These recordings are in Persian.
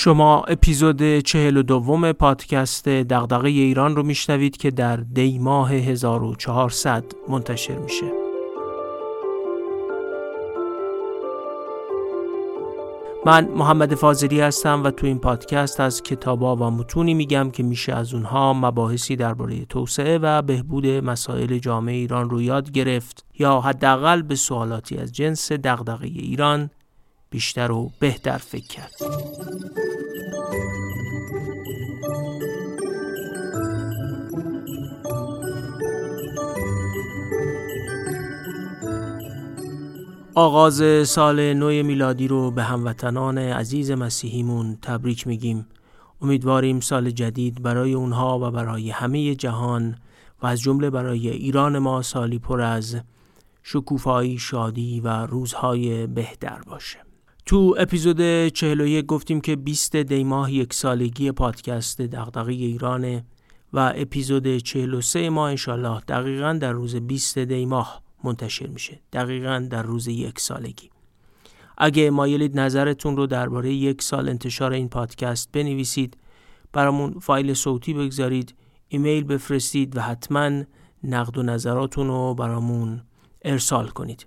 شما اپیزود چهل و دوم پادکست دغدغه ایران رو میشنوید که در دی ماه 1400 منتشر میشه. من محمد فاضلی هستم و تو این پادکست از کتابا و متونی میگم که میشه از اونها مباحثی درباره توسعه و بهبود مسائل جامعه ایران رو یاد گرفت یا حداقل به سوالاتی از جنس دغدغه ایران بیشتر و بهتر فکر کرد. آغاز سال نو میلادی رو به هموطنان عزیز مسیحیمون تبریک میگیم. امیدواریم سال جدید برای اونها و برای همه جهان و از جمله برای ایران ما سالی پر از شکوفایی شادی و روزهای بهتر باشه. تو اپیزود 41 گفتیم که 20 دی ماه یک سالگی پادکست دغدغه ایرانه و اپیزود 43 ماه انشالله دقیقا در روز 20 دی ماه منتشر میشه. دقیقا در روز یک سالگی. اگه مایلید نظرتون رو درباره یک سال انتشار این پادکست بنویسید برامون فایل صوتی بگذارید ایمیل بفرستید و حتما نقد و نظراتون رو برامون ارسال کنید.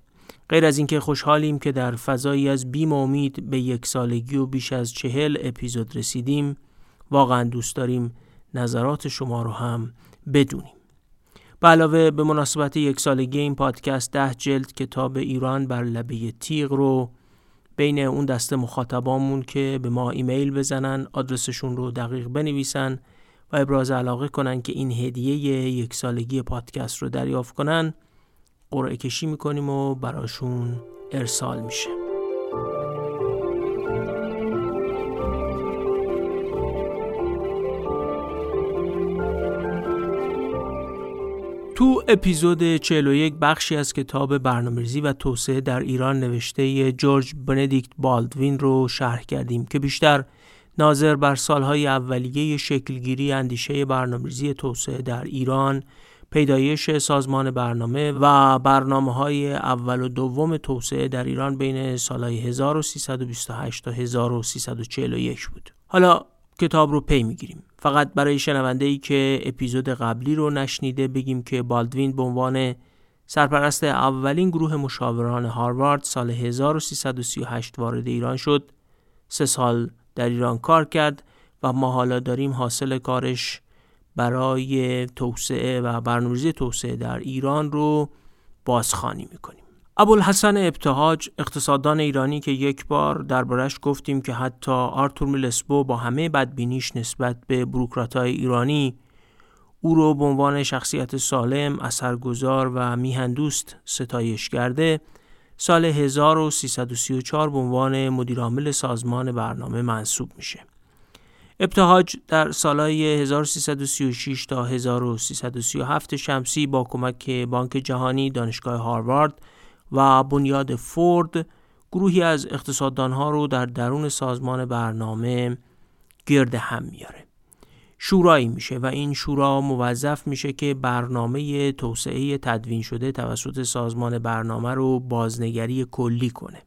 غیر از اینکه خوشحالیم که در فضایی از بیم امید به یک سالگی و بیش از چهل اپیزود رسیدیم واقعا دوست داریم نظرات شما رو هم بدونیم. به علاوه به مناسبت یک سالگی این پادکست ده جلد کتاب ایران بر لبه تیغ رو بین اون دسته مخاطبامون که به ما ایمیل بزنن آدرسشون رو دقیق بنویسن و ابراز علاقه کنن که این هدیه یک سالگی پادکست رو دریافت کنن. قرعه کشی می‌کنیم و براشون ارسال میشه. تو اپیزود 41 بخشی از کتاب برنامه‌ریزی و توسعه در ایران نوشته جورج بندیکت بالدوین رو شرح کردیم که بیشتر ناظر بر سالهای اولیه شکلگیری اندیشه برنامه‌ریزی توسعه در ایران پیدایش سازمان برنامه و برنامه های اول و دوم توسعه در ایران بین سالهای 1328 تا 1341 بود. حالا کتاب رو پی می‌گیریم. فقط برای شنونده ای که اپیزود قبلی رو نشنیده بگیم که بالدوین به عنوان سرپرست اولین گروه مشاوران هاروارد سال 1338 وارد ایران شد. سه سال در ایران کار کرد و ما حالا داریم حاصل کارش برای توسعه و برنامه‌ریزی توسعه در ایران رو بازخوانی می‌کنیم ابوالحسن ابتهاج اقتصاددان ایرانی که یک بار دربارش گفتیم که حتی آرتور میلسبو با همه بدبینیش نسبت به بروکراتای ایرانی او رو به عنوان شخصیت سالم، اثرگذار و میهندوست ستایش کرده سال 1334 به عنوان مدیرعامل سازمان برنامه منصوب میشه. ابتهاج در سالهای 1336 تا 1337 شمسی با کمک بانک جهانی دانشگاه هاروارد و بنیاد فورد گروهی از اقتصاددانها رو در درون سازمان برنامه گرد هم میاره. شورایی میشه و این شورا موظف میشه که برنامه توسعه تدوین شده توسط سازمان برنامه رو بازنگری کلی کنه.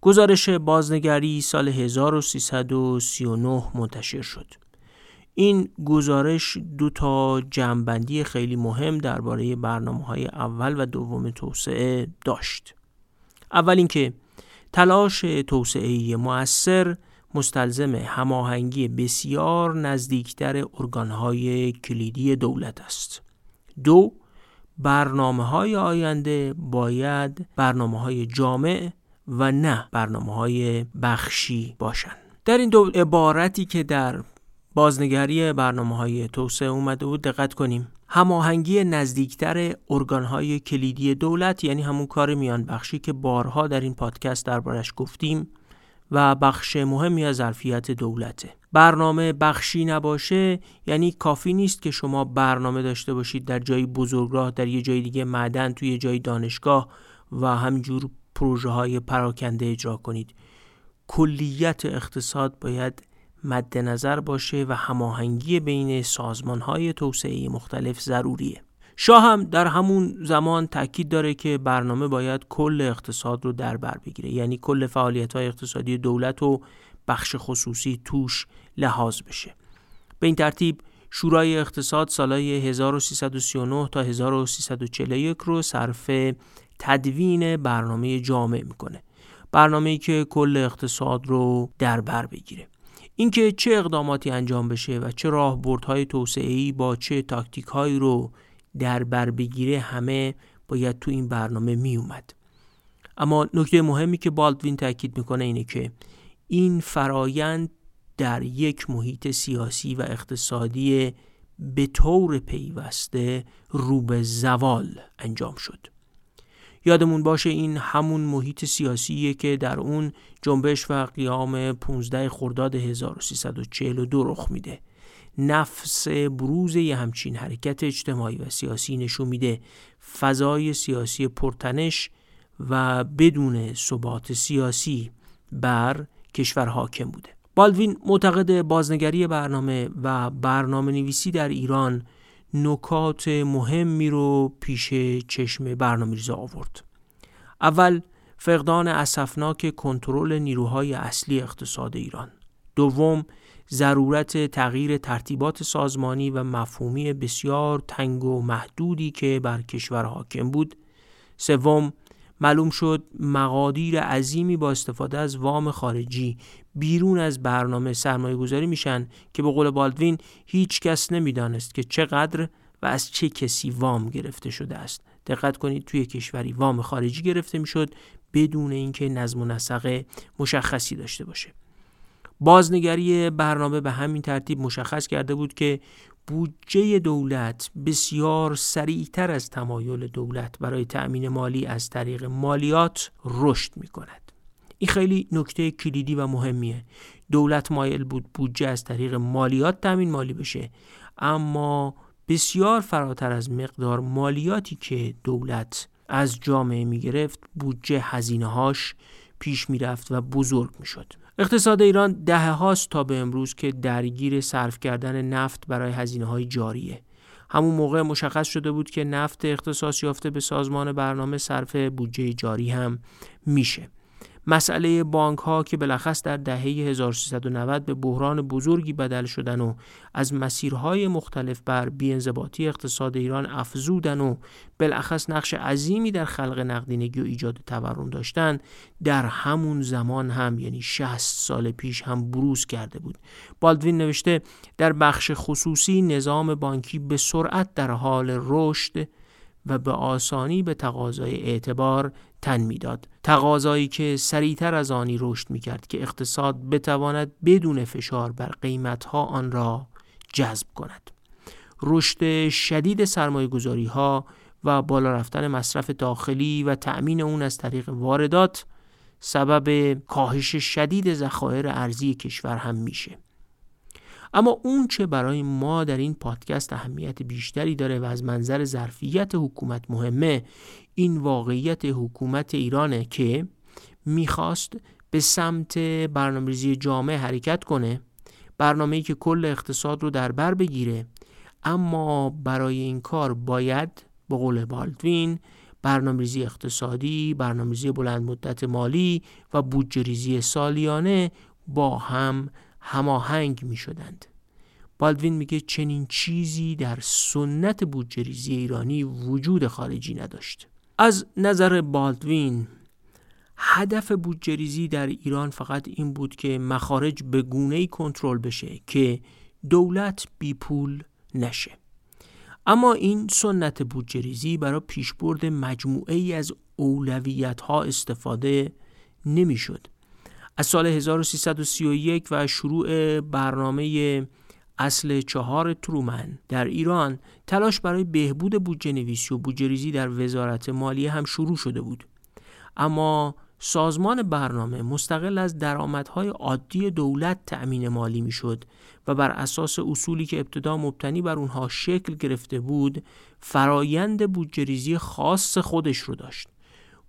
گزارش بازنگری سال 1339 منتشر شد. این گزارش دو تا جمعبندی خیلی مهم درباره برنامه های اول و دوم توسعه داشت. اول اینکه تلاش توسعه مؤثر مستلزم هماهنگی بسیار نزدیکتر ارگانهای کلیدی دولت است. دو برنامه های آینده باید برنامه های جامع و نه برنامه های بخشی باشن. در این دو عبارتی که در بازنگری برنامه های توسعه اومده بود دقت کنیم. هماهنگی نزدیکتر ارگانهای کلیدی دولت یعنی همون کار میان بخشی که بارها در این پادکست دربارش گفتیم و بخش مهمی از ظرفیت دولته. برنامه بخشی نباشه یعنی کافی نیست که شما برنامه داشته باشید در جایی بزرگراه در یه جای دیگه معدن توی جای دانشگاه و همجور پروژه های پراکنده اجرا کنید. کلیت اقتصاد باید مد نظر باشه و هماهنگی بین سازمان های توسعه مختلف ضروریه. شاه هم در همون زمان تاکید داره که برنامه باید کل اقتصاد رو در بر بگیره یعنی کل فعالیت های اقتصادی دولت رو بخش خصوصی توش لحاظ بشه. به این ترتیب شورای اقتصاد سالهای 1339 تا 1341 رو صرف تدوین برنامه جامع می‌کنه برنامه‌ای که کل اقتصاد رو در بر بگیره اینکه چه اقداماتی انجام بشه و چه راهبردهای توسعه‌ای با چه تاکتیکهایی رو در بر بگیره همه باید تو این برنامه می اومد. اما نکته مهمی که بالدوین تاکید می‌کنه اینه که این فرایند در یک محیط سیاسی و اقتصادی به طور پیوسته رو به زوال انجام شد. یادمون باشه این همون محیط سیاسیه که در اون جنبش و قیام 15 خرداد 1342 رخ میده. نفس بروز یه همچین حرکت اجتماعی و سیاسی نشون میده. فضای سیاسی پرتنش و بدون ثبات سیاسی بر کشور حاکم بوده. بالوین معتقد بازنگری برنامه و برنامه نویسی در ایران نکات مهمی رو پیش چشم برنامه‌ریزا آورد. اول فقدان اسفناک کنترل نیروهای اصلی اقتصاد ایران. دوم ضرورت تغییر ترتیبات سازمانی و مفهومی بسیار تنگ و محدودی که بر کشور حاکم بود. سوم معلوم شد مقادیر عظیمی با استفاده از وام خارجی بیرون از برنامه سرمایه گذاری میشن که به قول بالدوین هیچ کس نمی‌دانست که چقدر و از چه کسی وام گرفته شده است. دقت کنید توی کشوری وام خارجی گرفته می‌شد بدون اینکه نظم و نسق مشخصی داشته باشه. بازنگری برنامه به همین ترتیب مشخص کرده بود که بودجه دولت بسیار سریعتر از تمایل دولت برای تأمین مالی از طریق مالیات رشد می کند. این خیلی نکته کلیدی و مهمیه. دولت مایل بود بودجه از طریق مالیات تأمین مالی بشه اما بسیار فراتر از مقدار مالیاتی که دولت از جامعه می گرفت بودجه هزینه هاش پیش می رفت و بزرگ می شد. اقتصاد ایران دهه هاست تا به امروز که درگیر صرف کردن نفت برای هزینه های جاریه. همون موقع مشخص شده بود که نفت اختصاص یافته به سازمان برنامه صرف بودجه جاری هم میشه. مسئله بانک ها که بلخص در دهه 1390 به بحران بزرگی بدل شدن و از مسیرهای مختلف بر بیانضباطی اقتصاد ایران افزودن و بلخص نقش عظیمی در خلق نقدینگی و ایجاد تورم داشتن در همون زمان هم یعنی 60 سال پیش هم بروز کرده بود. بالدوین نوشته در بخش خصوصی نظام بانکی به سرعت در حال رشد و به آسانی به تقاضای اعتبار تن می‌داد. تقاضایی که سریعتر از آنی رشد می کرد که اقتصاد بتواند بدون فشار بر قیمتها آن را جذب کند. رشد شدید سرمایه گذاری ها و بالا رفتن مصرف داخلی و تأمین اون از طریق واردات سبب کاهش شدید ذخایر ارزی کشور هم میشه. اما اون چه برای ما در این پادکست اهمیت بیشتری داره و از منظر ظرفیت حکومت مهمه این واقعیت حکومت ایرانه که می‌خواست به سمت برنامه‌ریزی جامعه حرکت کنه برنامه‌ای که کل اقتصاد رو در بر بگیره. اما برای این کار باید به قول بالدوین برنامه‌ریزی اقتصادی، برنامه‌ریزی بلند مدت مالی و بودجه سالیانه با هم هماهنگ می شدند. بالدوین میگه چنین چیزی در سنت بودجریزی ایرانی وجود خارجی نداشت. از نظر بالدوین هدف بودجریزی در ایران فقط این بود که مخارج به گونه کنترل بشه که دولت بی پول نشه. اما این سنت بودجریزی برای پیشبرد مجموعه ای از اولویت ها استفاده نمی‌شد. از سال 1331 و شروع برنامه اصل چهار ترومن در ایران تلاش برای بهبود بودجه نویسی و بودجه ریزی در وزارت مالیه هم شروع شده بود. اما سازمان برنامه مستقل از درآمدهای عادی دولت تأمین مالی می‌شد و بر اساس اصولی که ابتدا مبتنی بر اونها شکل گرفته بود فرایند بودجه خاص خودش رو داشت.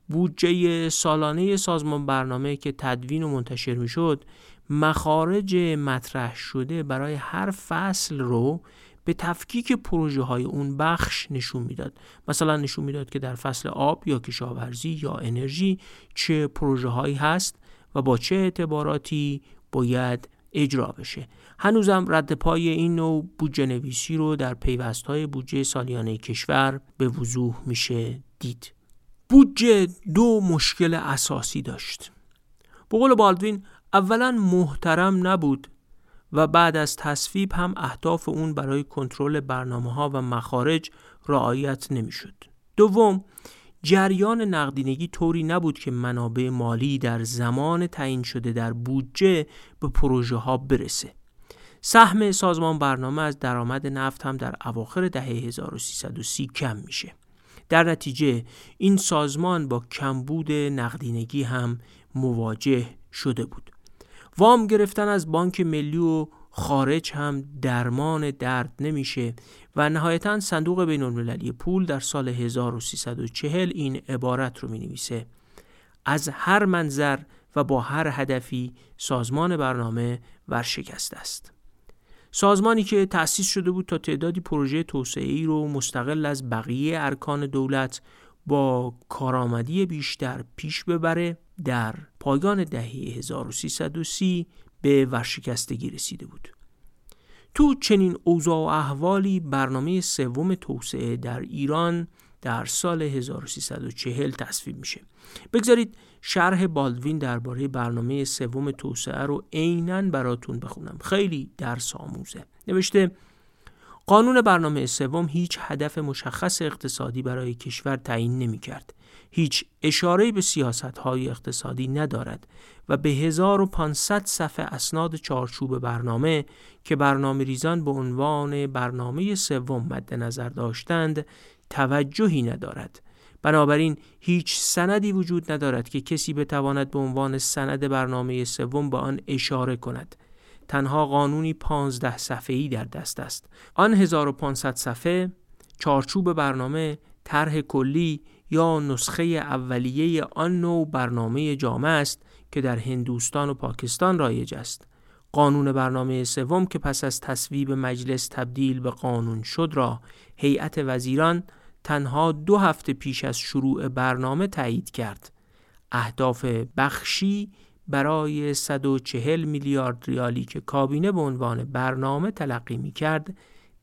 بودجه سالانه سازمان برنامه که تدوین و منتشر می‌شد مخارج مطرح شده برای هر فصل رو به تفکیک پروژه های اون بخش نشون می‌داد. مثلا نشون می‌داد که در فصل آب یا کشاورزی یا انرژی چه پروژه هایی هست و با چه اعتباراتی باید اجرا بشه. هنوزم رد پای این نوع بودجه نویسی رو در پیوستهای بودجه سالیانه کشور به وضوح میشه دید. بودجه دو مشکل اساسی داشت به قول بالدوین اولا محترم نبود و بعد از تصویب هم اهداف اون برای کنترل برنامه ها و مخارج رعایت نمی‌شد. دوم جریان نقدینگی طوری نبود که منابع مالی در زمان تعیین شده در بودجه به پروژه ها برسه. سهم سازمان برنامه از درآمد نفت هم در اواخر دهه 1330 کم میشه. در نتیجه این سازمان با کمبود نقدینگی هم مواجه شده بود. وام گرفتن از بانک ملی و خارج هم درمان درد نمیشه و نهایتا صندوق بین المللی پول در سال 1340 این عبارت رو می نویسه از هر منظر و با هر هدفی سازمان برنامه ورشکست است سازمانی که تأسیس شده بود تا تعدادی پروژه توسعه رو مستقل از بقیه ارکان دولت با کارآمدی بیشتر پیش ببره در پایان دهه 1330 به ورشکستگی رسیده بود. تو چنین اوضاع و احوالی برنامه سوم توسعه در ایران در سال 1340 تصویب میشه. بگذارید شرح بالدوین درباره برنامه سوم توسعه رو عینا براتون بخونم. خیلی درس آموزه. نوشته قانون برنامه سوم هیچ هدف مشخص اقتصادی برای کشور تعیین نمی کرد. هیچ اشاره به سیاست های اقتصادی ندارد و به 1500 صفحه اسناد چارچوب برنامه که برنامه ریزان به عنوان برنامه سوم مد نظر داشتند توجهی ندارد. بنابراین هیچ سندی وجود ندارد که کسی بتواند به عنوان سند برنامه سوم به آن اشاره کند. تنها قانونی 15 صفحه‌ای در دست است. آن 1500 صفحه چارچوب برنامه طرح کلی یا نسخه اولیه آن نوع برنامه جامع است که در هندوستان و پاکستان رایج است. قانون برنامه سوم که پس از تصویب مجلس تبدیل به قانون شد را هیئت وزیران تنها دو هفته پیش از شروع برنامه تایید کرد. اهداف بخشی برای 140 میلیارد ریالی که کابینه به عنوان برنامه تلقی می کرد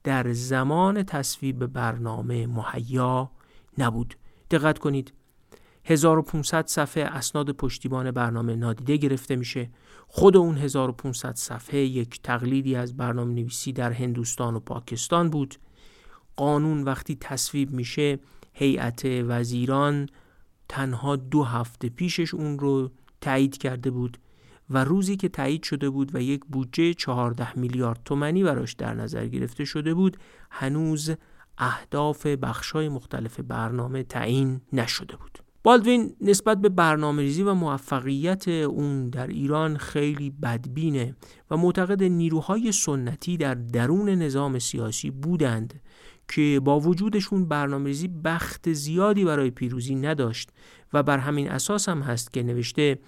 در زمان تصویب برنامه مهیا نبود. دقت کنید 1500 صفحه اسناد پشتیبان برنامه نادیده گرفته میشه خود اون 1500 صفحه یک تقلیدی از برنامه نویسی در هندوستان و پاکستان بود قانون وقتی تصویب میشه هیئت وزیران تنها دو هفته پیشش اون رو تایید کرده بود و روزی که تایید شده بود و یک بودجه 14 میلیارد تومانی براش در نظر گرفته شده بود هنوز اهداف بخشای مختلف برنامه تعیین نشده بود. بالدوین نسبت به برنامه ریزی و موفقیت اون در ایران خیلی بدبینه و معتقد نیروهای سنتی در درون نظام سیاسی بودند. که با وجودشون برنامه ریزی بخت زیادی برای پیروزی نداشت و بر همین اساس هم هست که نوشته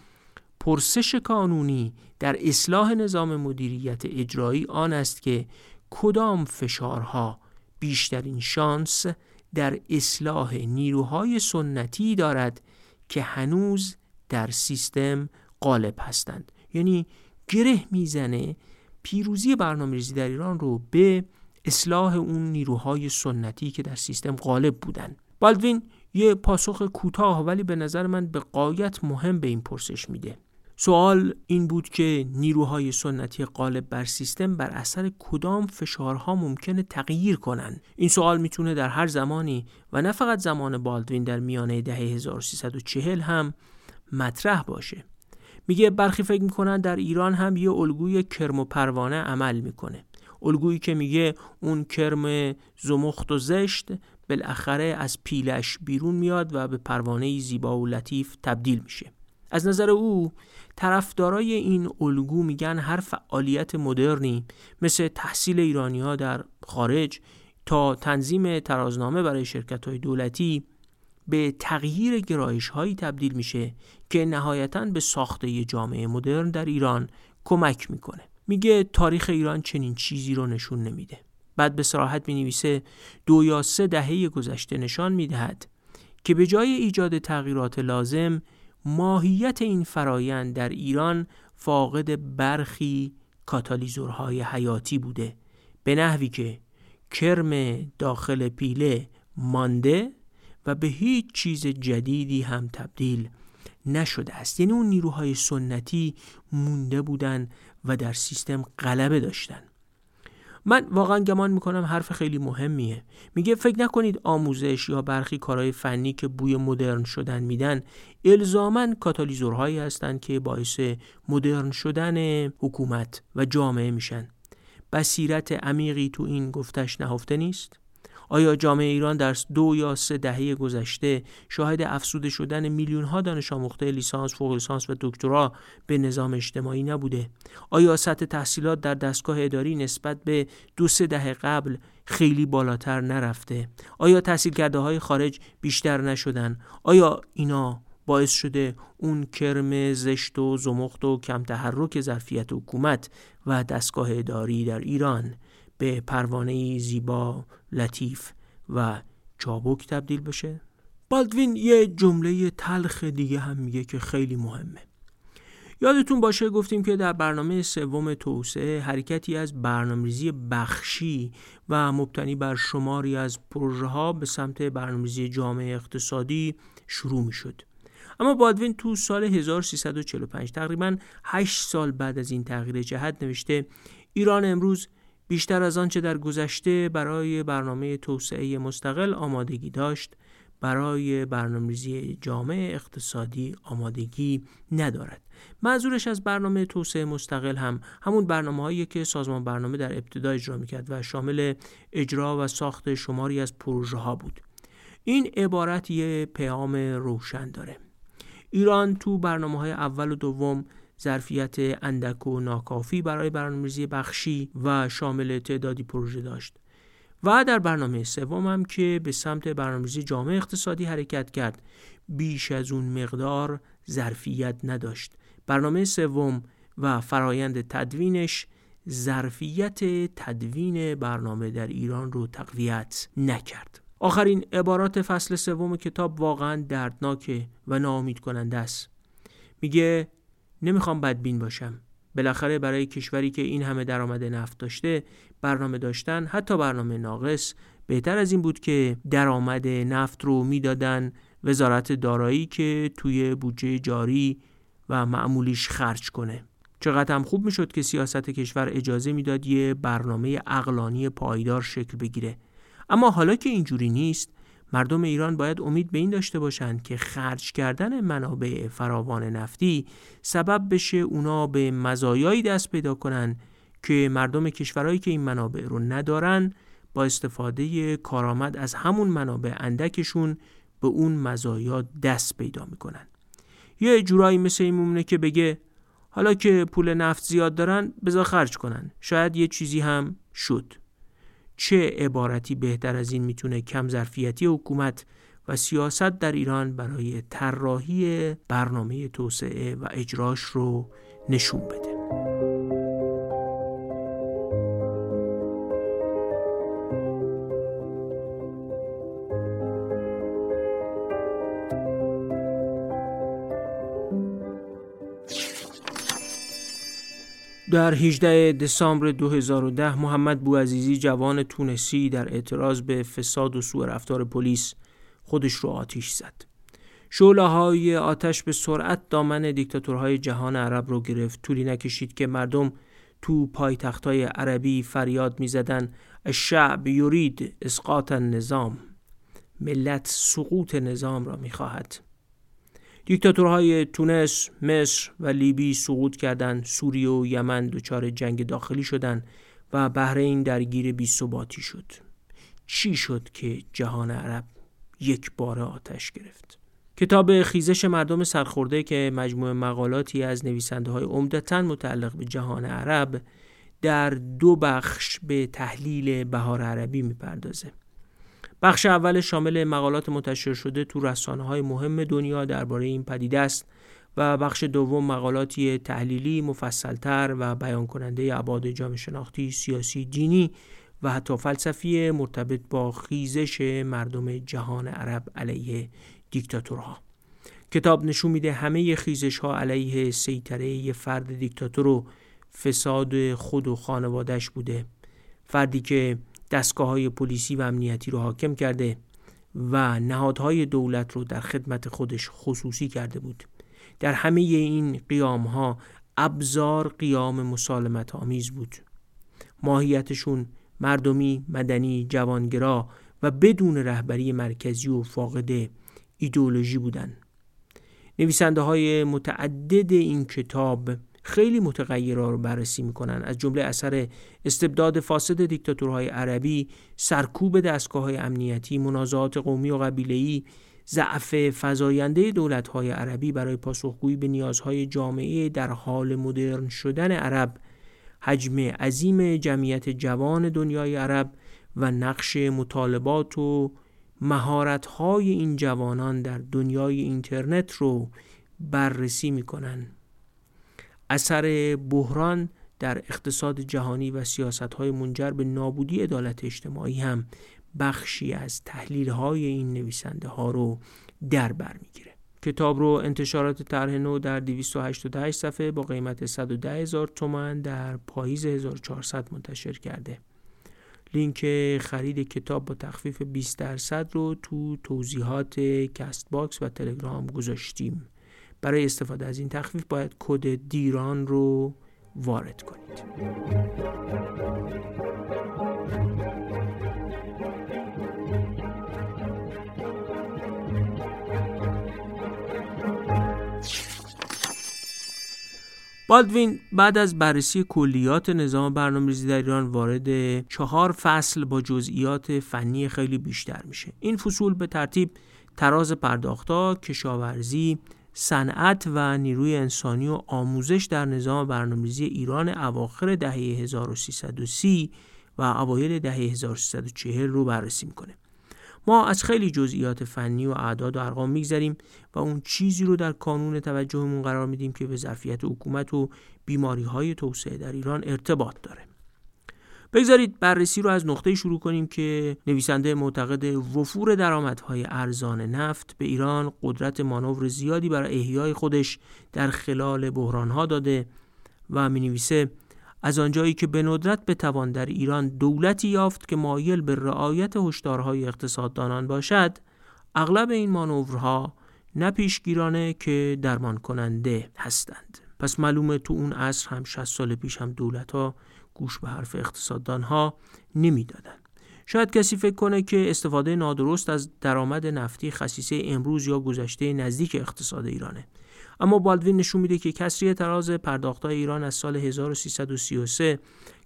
پرسش قانونی در اصلاح نظام مدیریت اجرایی آن است که کدام فشارها بیشترین شانس در اصلاح نیروهای سنتی دارد که هنوز در سیستم غالب هستند. یعنی گره می‌زنه پیروزی برنامه ریزی در ایران رو به اصلاح اون نیروهای سنتی که در سیستم غالب بودن. بالدوین یه پاسخ کوتاه ولی به نظر من به قایت مهم به این پرسش میده. سوال این بود که نیروهای سنتی غالب بر سیستم بر اثر کدام فشارها ممکنه تغییر کنند این سوال می‌تونه در هر زمانی و نه فقط زمان بالدوین در میانه دهه 1340 هم مطرح باشه. میگه برخی فکر می‌کنن در ایران هم یه الگوی کرم و پروانه عمل می‌کنه. الگویی که میگه اون کرم زمخت و زشت بالاخره از پیلش بیرون میاد و به پروانه زیبا و لطیف تبدیل میشه. از نظر او طرفدارای این الگو میگن هر فعالیت مدرنی مثل تحصیل ایرانی ها در خارج تا تنظیم ترازنامه برای شرکت های دولتی به تغییر گرایش هایی تبدیل میشه که نهایتا به ساخته جامعه مدرن در ایران کمک می‌کنه. میگه تاریخ ایران چنین چیزی رو نشون نمیده. بعد به سراحت می نویسه دو یا سه دهه گذشته نشان می‌دهد که به جای ایجاد تغییرات لازم ماهیت این فرایند در ایران فاقد برخی کاتالیزورهای حیاتی بوده. به نحوی که کرم داخل پیله مانده و به هیچ چیز جدیدی هم تبدیل نشده است. یعنی اون نیروهای سنتی مونده بودن و در سیستم غلبه داشتن. من واقعا گمان می‌کنم حرف خیلی مهمیه. میگه فکر نکنید آموزش یا برخی کارهای فنی که بوی مدرن شدن میدن الزاما کاتالیزورهایی هستند که باعث مدرن شدن حکومت و جامعه میشن. بصیرت عمیقی تو این گفتش نهفته نیست؟ آیا جامعه ایران در دو یا سه دهه گذشته شاهد افسوده شدن میلیون ها دانش آموخته لیسانس، فوق لیسانس و دکترا به نظام اجتماعی نبوده؟ آیا سطح تحصیلات در دستگاه اداری نسبت به دو سه دهه قبل خیلی بالاتر نرفته؟ آیا تحصیل کرده های خارج بیشتر نشدن؟ آیا اینا باعث شده اون کرم زشت و زمخت و کم تحرک ظرفیت حکومت و دستگاه اداری در ایران به پروانه زیبا، لطیف و چابک تبدیل بشه؟ بالدوین یه جمله تلخ دیگه هم میگه که خیلی مهمه یادتون باشه گفتیم که در برنامه سوم توسعه حرکتی از برنامه‌ریزی بخشی و مبتنی بر شماری از پروژه ها به سمت برنامه‌ریزی جامعه اقتصادی شروع می. اما بادوین تو سال 1345 تقریبا 8 سال بعد از این تغییر جهت نوشته ایران امروز بیشتر از آنچه در گذشته برای برنامه توسعه مستقل آمادگی داشت برای برنامه‌ریزی جامعه اقتصادی آمادگی ندارد. منظورش از برنامه توسعه مستقل هم همون برنامه هایی که سازمان برنامه در ابتدا اجرا می‌کرد و شامل اجرا و ساخت شماری از پروژه ها بود. این عبارت یه پیام روشن داره. ایران تو برنامه های اول و دوم ظرفیت اندک و ناکافی برای برنامه‌ریزی بخشی و شامل تعدادی پروژه داشت. و در برنامه سوم هم که به سمت برنامه‌ریزی جامعه اقتصادی حرکت کرد بیش از اون مقدار ظرفیت نداشت. برنامه سوم و فرایند تدوینش ظرفیت تدوین برنامه در ایران رو تقویت نکرد. آخرین عبارات فصل سوم کتاب واقعا دردناکه و ناامید کننده است. میگه نمی‌خوام بدبین باشم. بالاخره برای کشوری که این همه درآمد نفت داشته برنامه داشتن حتی برنامه ناقص بهتر از این بود که درآمد نفت رو می‌دادن وزارت دارایی که توی بودجه جاری و معمولیش خرج کنه. چقدر هم خوب می‌شد که سیاست کشور اجازه می‌داد یه برنامه اقلانی پایدار شکل بگیره. اما حالا که اینجوری نیست مردم ایران باید امید به این داشته باشند که خرج کردن منابع فراوان نفتی سبب بشه اونا به مزایایی دست پیدا کنن که مردم کشورهایی که این منابع رو ندارن با استفاده کارآمد از همون منابع اندکشون به اون مزایا دست پیدا می‌کنن. یه جورایی مثل این ممونه که بگه حالا که پول نفت زیاد دارن بذار خرج کنن. شاید یه چیزی هم شد. چه عبارتی بهتر از این می‌تونه کم ظرفیتی حکومت و سیاست در ایران برای طراحی برنامه توسعه و اجراش رو نشون بده؟ در 18 دسامبر 2010 محمد بوعزیزی جوان تونسی در اعتراض به فساد و سوء رفتار پلیس خودش رو آتیش زد. شعله های آتش به سرعت دامن دیکتاتورهای جهان عرب رو گرفت. طولی نکشید که مردم تو پایتخت های عربی فریاد می‌زدن الشعب یورید اسقاط نظام ملت سقوط نظام را می‌خواهد دیکتاتورهای تونس، مصر و لیبی سقوط کردند، سوریه و یمن دچار جنگ داخلی شدند و بحرین درگیر بی ثباتی شد. چی شد که جهان عرب یک بار آتش گرفت؟ کتاب خیزش مردم سرخورده که مجموع مقالاتی از نویسنده های عمدتا متعلق به جهان عرب در دو بخش به تحلیل بهار عربی می‌پردازه. بخش اول شامل مقالات منتشر شده تو رسانه های مهم دنیا درباره این پدیده است و بخش دوم مقالاتی تحلیلی مفصلتر و بیان کننده ابعاد جامعه شناختی سیاسی دینی و حتی فلسفی مرتبط با خیزش مردم جهان عرب علیه دیکتاتورها. کتاب نشون میده همه خیزش ها علیه سیطره فرد دیکتاتور و فساد خود و خانوادش بوده. فردی که دستگاه های پلیسی و امنیتی رو حاکم کرده و نهادهای دولت رو در خدمت خودش خصوصی کرده بود در همه این قیام ها ابزار قیام مسالمت آمیز بود ماهیتشون مردمی، مدنی، جوانگرا و بدون رهبری مرکزی و فاقد ایدئولوژی بودند. نویسنده های متعدد این کتاب خیلی متغیرها رو بررسی می‌کنن. از جمله اثر استبداد فاسد دیکتاتورهای عربی سرکوب دستگاه های امنیتی منازعات قومی و قبیله‌ای ضعف فزاینده دولت‌های عربی برای پاسخگویی به نیازهای جامعه در حال مدرن شدن عرب حجم عظیم جمعیت جوان دنیای عرب و نقش مطالبات و مهارت‌های این جوانان در دنیای اینترنت رو بررسی می‌کنن. اثر بحران در اقتصاد جهانی و سیاست‌های منجر به نابودی عدالت اجتماعی هم بخشی از تحلیل های این نویسنده ها رو در بر می‌گیره. کتاب رو انتشارات طرح نو در 288 صفحه با قیمت 110 هزار تومن در پاییز 1400 منتشر کرده. لینک خرید کتاب با تخفیف 20 درصد رو تو توضیحات Castbox و تلگرام گذاشتیم. برای استفاده از این تخفیف باید کد دیران رو وارد کنید. بالدوین بعد از بررسی کلیات نظام برنامه‌ریزی در ایران وارد چهار فصل با جزئیات فنی خیلی بیشتر میشه. این فصول به ترتیب تراز پرداختا، کشاورزی، صنعت و نیروی انسانی و آموزش در نظام برنامه‌ریزی ایران اواخر دهه 1330 و اوایل دهه 1340 رو بررسی می‌کنه. ما از خیلی جزئیات فنی و اعداد و ارقام میگذریم و اون چیزی رو در کانون توجهمون قرار میدیم که به ظرفیت حکومت و بیماری های توسعه در ایران ارتباط داره بگذارید بررسی رو از نقطه شروع کنیم که نویسنده معتقد وفور درآمدهای ارزان نفت به ایران قدرت مانور زیادی برای احیای خودش در خلال بحرانها داده و می نویسه از آنجایی که به ندرت بتوان در ایران دولتی یافت که مایل به رعایت هشدارهای اقتصاددانان باشد اغلب این مانورها نه پیشگیرانه که درمان کننده هستند. پس معلومه تو اون عصر هم 60 سال پیش هم دولت ها گوش به حرف اقتصاددان ها نمی‌دادن شاید کسی فکر کنه که استفاده نادرست از درآمد نفتی خصیصه امروز یا گذشته نزدیک اقتصاد ایرانه. اما بالدوین نشون میده که کسری تراز پرداختهای ایران از سال 1333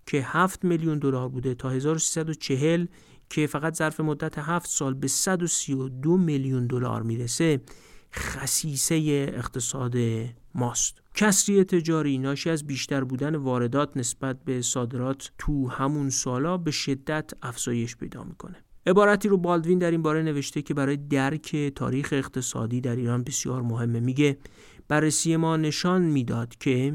که 7 میلیون دلار بوده تا 1340 که فقط ظرف مدت 7 سال به 132 میلیون دلار می‌رسه خصیصه اقتصاد ماست. کسری تجاری ناشی از بیشتر بودن واردات نسبت به صادرات تو همون سالا به شدت افزایش پیدا می‌کنه. عبارتی رو بالدوین در این باره نوشته که برای درک تاریخ اقتصادی در ایران بسیار مهمه. میگه بررسی ما نشان می‌داد که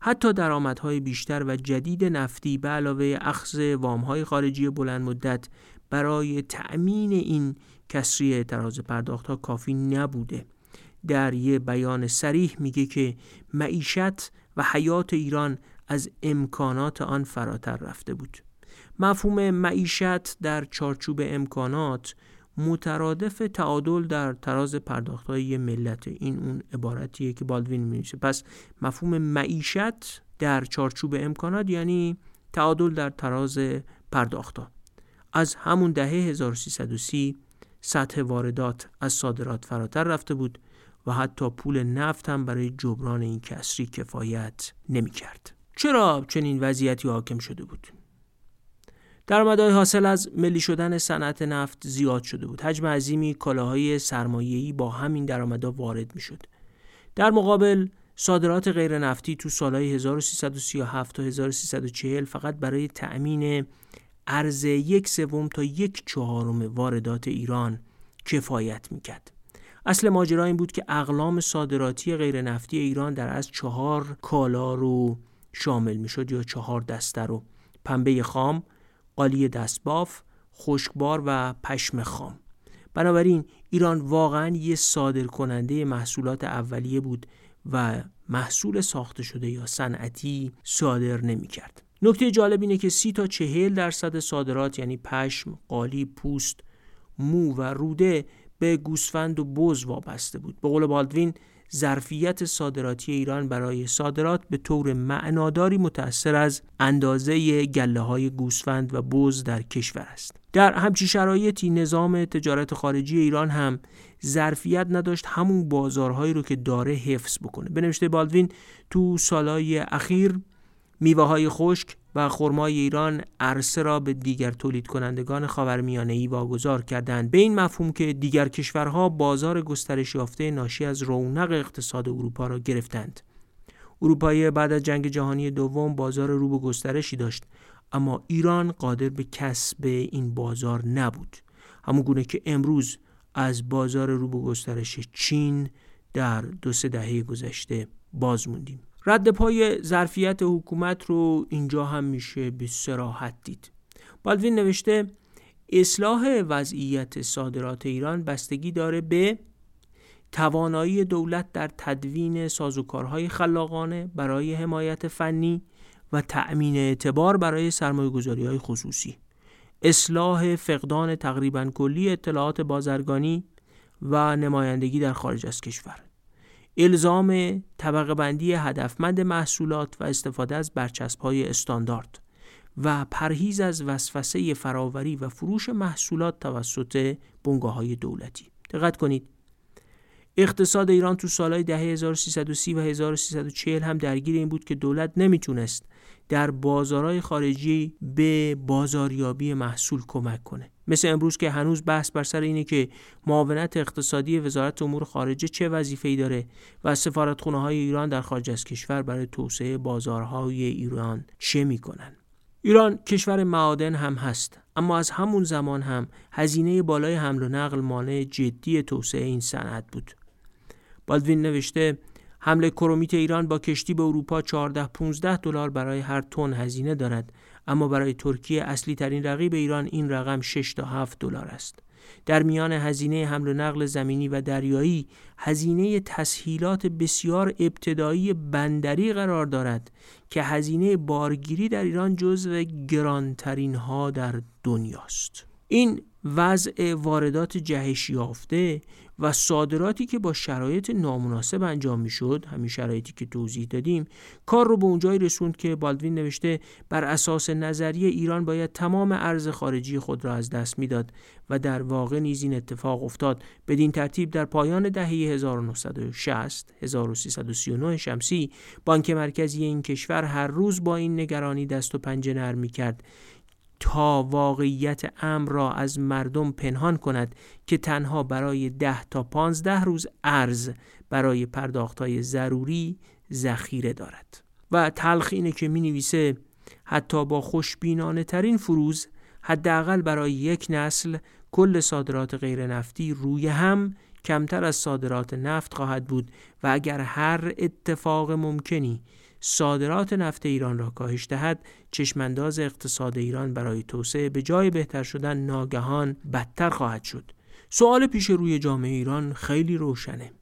حتی درآمدهای بیشتر و جدید نفتی به علاوه اخذ وامهای خارجی بلند مدت برای تأمین این کسری تراز پرداخت ها کافی نبوده. در یه بیان سریح میگه که معیشت و حیات ایران از امکانات آن فراتر رفته بود. مفهوم معیشت در چارچوب امکانات مترادف تعادل در تراز پرداخت های ملت. این اون عبارتیه که بالدوین میشه پس مفهوم معیشت در چارچوب امکانات یعنی تعادل در تراز پرداخت از همون دهه 1330 سطح واردات از صادرات فراتر رفته بود. و حتی پول نفت هم برای جبران این کسری کفایت نمی کرد. چرا چنین وضعیتی حاکم شده بود؟ درآمدهای حاصل از ملی شدن صنعت نفت زیاد شده بود. حجم عظیمی کالاهای سرمایه‌ای با همین درآمدها وارد می‌شد. در مقابل صادرات غیر نفتی تو سالهای 1337 تا 1340 فقط برای تأمین ارز یک سوم تا یک چهارم واردات ایران کفایت می‌کرد. اصل ماجرا این بود که اقلام صادراتی غیر نفتی ایران در از چهار کالا رو شامل می‌شد یا چهار دسته رو پنبه خام، قالی دستباف، خشکبار و پشم خام بنابراین ایران واقعا یه صادر کننده محصولات اولیه بود و محصول ساخته شده یا صنعتی صادر نمی کرد. نکته جالب اینه که سی تا چهل درصد صادرات یعنی پشم، قالی، پوست، مو و روده به گوسفند و بز وابسته بود. به قول بالدوین ظرفیت صادراتی ایران برای صادرات به طور معناداری متأثر از اندازه گله های گوسفند و بز در کشور است. در همچی شرایطی نظام تجارت خارجی ایران هم ظرفیت نداشت همون بازارهایی رو که داره حفظ بکنه. به نوشته بالدوین تو سالهای اخیر میوه های خشک و خرمای ایران عرصه را به دیگر تولید کنندگان ای واگذار کردند. به این مفهوم که دیگر کشورها بازار گسترش یافته ناشی از رونق اقتصاد اروپا را گرفتند. اروپایی بعد از جنگ جهانی دوم بازار رو به گسترشی داشت اما ایران قادر به کسب این بازار نبود. همون گونه که امروز از بازار رو به گسترش چین در دو سه دهه گذشته باز موندیم. رد پای ظرفیت حکومت رو اینجا هم میشه به سراحت دید. بالوین نوشته اصلاح وضعیت صادرات ایران بستگی داره به توانایی دولت در تدوین سازوکارهای خلاقانه برای حمایت فنی و تأمین اعتبار برای سرمایه های خصوصی. اصلاح فقدان تقریبا کلی اطلاعات بازرگانی و نمایندگی در خارج از کشور. الزام طبقه بندی هدفمند محصولات و استفاده از برچسب های استاندارد و پرهیز از وسوسه فراوری و فروش محصولات توسط بنگاه های دولتی. دقت کنید. اقتصاد ایران تو سالهای دهه 1330 و 1340 هم درگیر این بود که دولت نمی‌تونست در بازارهای خارجی به بازاریابی محصول کمک کنه. مثل امروز که هنوز بحث بر سر اینه که معاونت اقتصادی وزارت امور خارجه چه وظیفه‌ای داره و سفارتخونه های ایران در خارج از کشور برای توسعه بازارهای ایران چه می‌کنن. ایران کشور معادن هم هست اما از همون زمان هم هزینه بالای حمل و نقل مانع جدی توسعه این صنعت بود. بالدوین نوشته حمله کرومیت ایران با کشتی به اروپا 14 15 دلار برای هر تن هزینه دارد. اما برای ترکیه اصلی ترین رقیب ایران این رقم 6 تا 7 دلار است. در میان هزینه حمل و نقل زمینی و دریایی هزینه تسهیلات بسیار ابتدایی بندری قرار دارد که هزینه بارگیری در ایران جزو گرانترین ها در دنیاست. این وضع واردات جهش یافته و صادراتی که با شرایط نامناسب انجام می‌شد همین شرایطی که توضیح دادیم کار رو به اونجایی رسوند که بالدوین نوشته بر اساس نظریه ایران باید تمام ارز خارجی خود را از دست می‌داد و در واقع نیز این اتفاق افتاد. بدین ترتیب در پایان دهه 1960 1339 شمسی بانک مرکزی این کشور هر روز با این نگرانی دست و پنجه نرم می کرد تا واقعیت امر را از مردم پنهان کند که تنها برای ده تا پانزده روز ارز برای پرداختهای ضروری ذخیره دارد. و تلخ اینه که می نویسه حتی با خوشبینانه ترین فروز حداقل برای یک نسل کل صادرات غیر نفتی روی هم کمتر از صادرات نفت خواهد بود و اگر هر اتفاق ممکنی صادرات نفت ایران را کاهش دهد چشمانداز اقتصاد ایران برای توسعه به جای بهتر شدن ناگهان بدتر خواهد شد. سوال پیش روی جامعه ایران خیلی روشنه.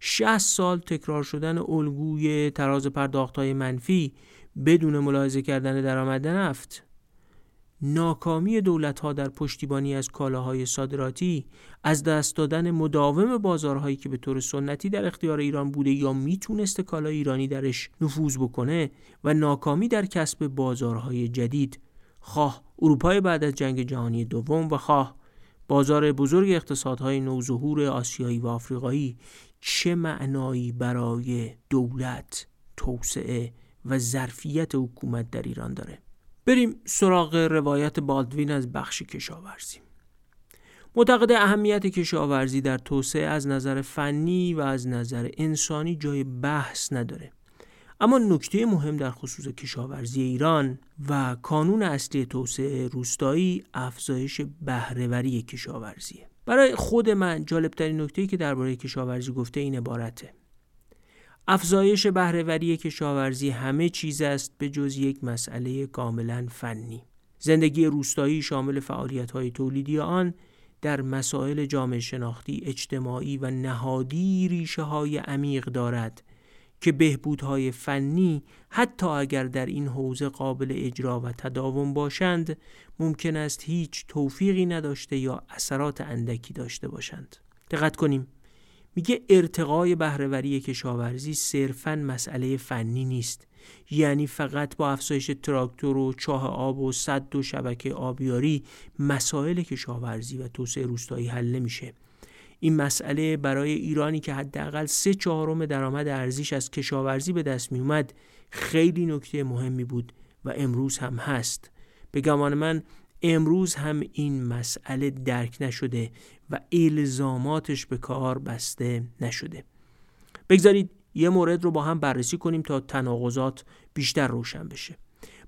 60 سال تکرار شدن الگوی تراز پرداختهای منفی بدون ملاحظه کردن درآمد نفت ناکامی دولت ها در پشتیبانی از کالاهای صادراتی از دست دادن مداوم بازارهایی که به طور سنتی در اختیار ایران بوده یا می‌تونسته کالای ایرانی درش نفوذ بکنه و ناکامی در کسب بازارهای جدید. خواه اروپای بعد از جنگ جهانی دوم و خواه بازار بزرگ اقتصادهای نوظهور آسیایی و آفریقایی چه معنایی برای دولت، توسعه و ظرفیت حکومت در ایران داره؟ بریم سراغ روایت بالدوین از بخش کشاورزی. معتقد اهمیت کشاورزی در توسعه از نظر فنی و از نظر انسانی جای بحث نداره. اما نکته مهم در خصوص کشاورزی ایران و کانون اصلی توسعه روستایی افزایش بهرهوری کشاورزیه. برای خود من جالبترین نکته که درباره کشاورزی گفته این عبارته. افزایش بهرهوری کشاورزی همه چیز است به جز یک مسئله کاملا فنی. زندگی روستایی شامل فعالیت های تولیدی آن در مسائل جامعه شناختی اجتماعی و نهادی ریشه های عمیق دارد که بهبودهای فنی حتی اگر در این حوزه قابل اجرا و تداوم باشند ممکن است هیچ توفیقی نداشته یا اثرات اندکی داشته باشند. دقت کنیم. میگه ارتقای بهرهوری کشاورزی صرفا مسئله فنی نیست. یعنی فقط با افزایش تراکتور و چاه آب و صد و شبکه آبیاری مسائل کشاورزی و توسعه روستایی حل نمیشه. این مسئله برای ایرانی که حداقل سه چهارم درآمد ارزیش از کشاورزی به دست می اومد خیلی نکته مهمی بود و امروز هم هست. به گمان من امروز هم این مسئله درک نشده و الزاماتش به کار بسته نشده. بگذارید یه مورد رو با هم بررسی کنیم تا تناقضات بیشتر روشن بشه.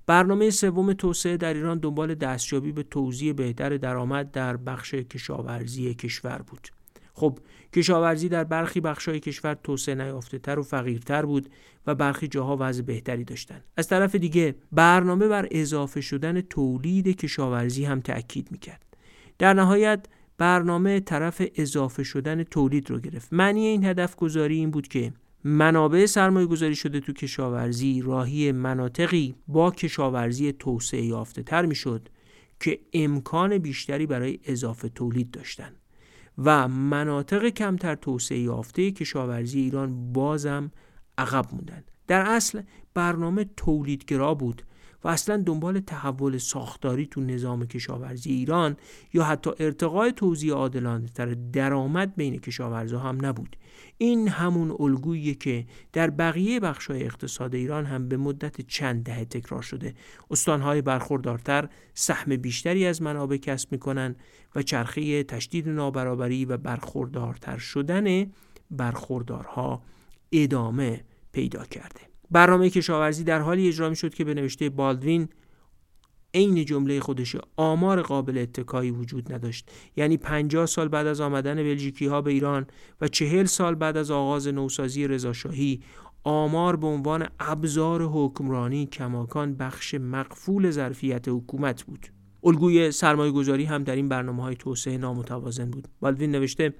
برنامه سوم توسعه در ایران دنبال دستیابی به توزیع بهتر درآمد در بخش کشاورزی کشور بود. خب کشاورزی در برخی بخشای کشور توسعه نیافته تر و فقیرتر بود و برخی جاها وضع بهتری داشتند. از طرف دیگه برنامه بر اضافه شدن تولید کشاورزی هم تأکید می‌کرد. در نهایت برنامه طرف اضافه شدن تولید رو گرفت. معنی این هدف گذاری این بود که منابع سرمایه گذاری شده تو کشاورزی راهی مناطقی با کشاورزی توسعه یافته تر می شد که امکان بیشتری برای اضافه تولید داشتند و مناطق کمتر توسعه یافته کشاورزی ایران بازم عقب موندند. در اصل برنامه تولیدگرا بود. و اصلا دنبال تحول ساختاری تو نظام کشاورزی ایران یا حتی ارتقای توزیع عادلانه تر درآمد بین کشاورزها هم نبود. این همون الگویی که در بقیه بخشهای اقتصاد ایران هم به مدت چند دهه تکرار شده. استانهای برخوردارتر سهم بیشتری از منابع کسب می‌کنن و چرخه تشدید نابرابری و برخوردارتر شدن برخوردارها ادامه پیدا کرده. برنامه کشاورزی در حالی اجرا می شد که به نوشته بالدوین عین جمله خودش آمار قابل اتکایی وجود نداشت. یعنی 50 سال بعد از آمدن بلژیکی ها به ایران و چهل سال بعد از آغاز نوسازی رضاشاهی آمار به عنوان ابزار حکمرانی کماکان بخش مقفول ظرفیت حکومت بود. الگوی سرمایه گذاری هم در این برنامه های توسعه نامتوازن بود. بالدوین نوشته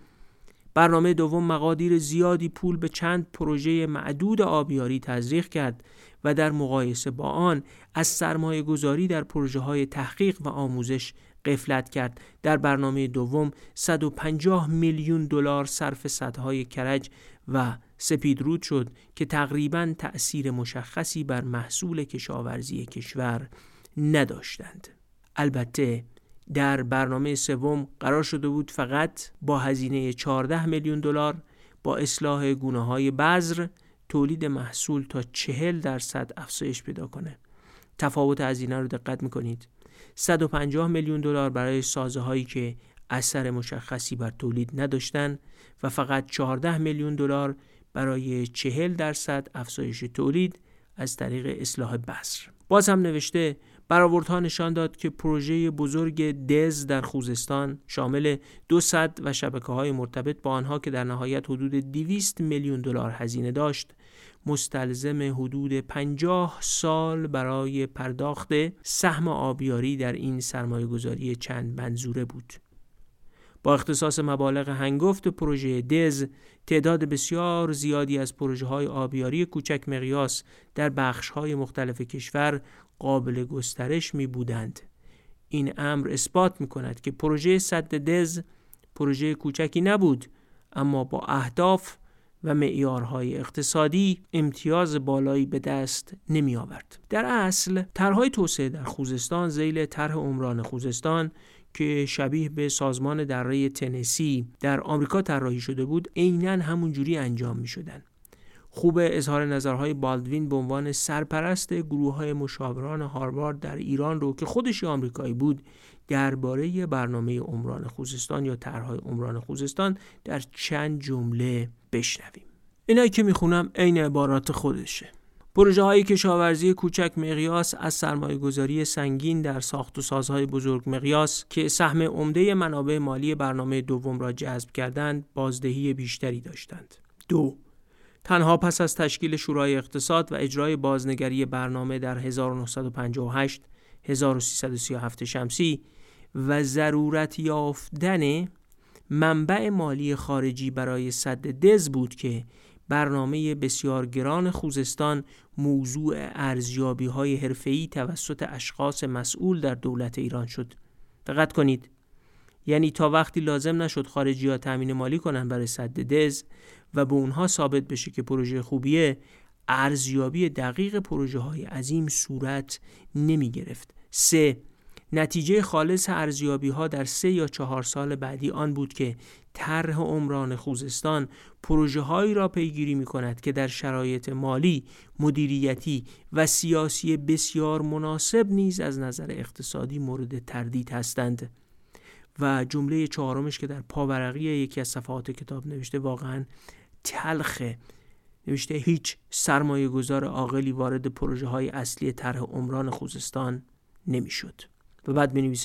برنامه دوم مقادیر زیادی پول به چند پروژه معدود آبیاری تزریق کرد و در مقایسه با آن از سرمایه گذاری در پروژه های تحقیق و آموزش قفلت کرد. در برنامه دوم 150 میلیون دلار صرف سدهای کرج و سپیدرود شد که تقریبا تأثیر مشخصی بر محصول کشاورزی کشور نداشتند. البته در برنامه سوم قرار شده بود فقط با هزینه 14 میلیون دلار با اصلاح گونه های بذر تولید محصول تا 40 درصد افزایش پیدا کنه. تفاوت هزینه رو دقت می‌کنید. 150 میلیون دلار برای سازه هایی که اثر مشخصی بر تولید نداشتن و فقط 14 میلیون دلار برای 40 درصد افزایش تولید از طریق اصلاح بذر. باز هم نوشته برآوردها نشان داد که پروژه بزرگ دز در خوزستان شامل دو صد و شبکه های مرتبط با آنها که در نهایت حدود 200 میلیون دلار هزینه داشت مستلزم حدود 50 سال برای پرداخت سهم آبیاری در این سرمایه گذاری چند منظوره بود. با اختصاص مبالغ هنگفت پروژه دز تعداد بسیار زیادی از پروژه های آبیاری کوچک مقیاس در بخش های مختلف کشور قابل گسترش می بودند. این امر اثبات می کند که پروژه صد دز پروژه کوچکی نبود اما با اهداف و معیارهای اقتصادی امتیاز بالایی به دست نمی آورد. در اصل طرحهای توسعه در خوزستان زیل طرح عمران خوزستان که شبیه به سازمان دره تنسی در آمریکا طراحی شده بود عینا همونجوری انجام می شدن. خوب اظهار نظرهای بالدوین به عنوان سرپرست گروه های مشاوران هاروارد در ایران رو که خودش آمریکایی بود درباره برنامه عمران خوزستان یا طرحهای عمران خوزستان در چند جمله بشنویم اینایی که می‌خونم عین عبارات خودشه پروژه های کشاورزی کوچک مقیاس از سرمایه گذاری سنگین در ساخت و سازهای بزرگ مقیاس که سهم عمده منابع مالی برنامه دوم را جذب کردند بازدهی بیشتری داشتند. دو تنها پس از تشکیل شورای اقتصاد و اجرای بازنگری برنامه در 1958 1337 شمسی و ضرورت یافتن منبع مالی خارجی برای صد دز بود که برنامه بسیار گران خوزستان موضوع ارزیابی های حرفه‌ای توسط اشخاص مسئول در دولت ایران شد. دقت کنید یعنی تا وقتی لازم نشد خارجی ها تأمین مالی کنن برای صد دز و به اونها ثابت بشه که پروژه خوبیه ارزیابی دقیق پروژه های عظیم صورت نمی گرفت. سه نتیجه خالص ارزیابی ها در سه یا چهار سال بعدی آن بود که طرح عمران خوزستان پروژه هایی را پیگیری می کند که در شرایط مالی، مدیریتی و سیاسی بسیار مناسب نیز از نظر اقتصادی مورد تردید هستند و جمله چهارمش که در پاورقی یکی از صفحات کتاب نوشته واقعا تلخه نوشته هیچ سرمایه گذار عاقلی وارد پروژه های اصلی طرح عمران خوزستان نمی‌شد. و بعد می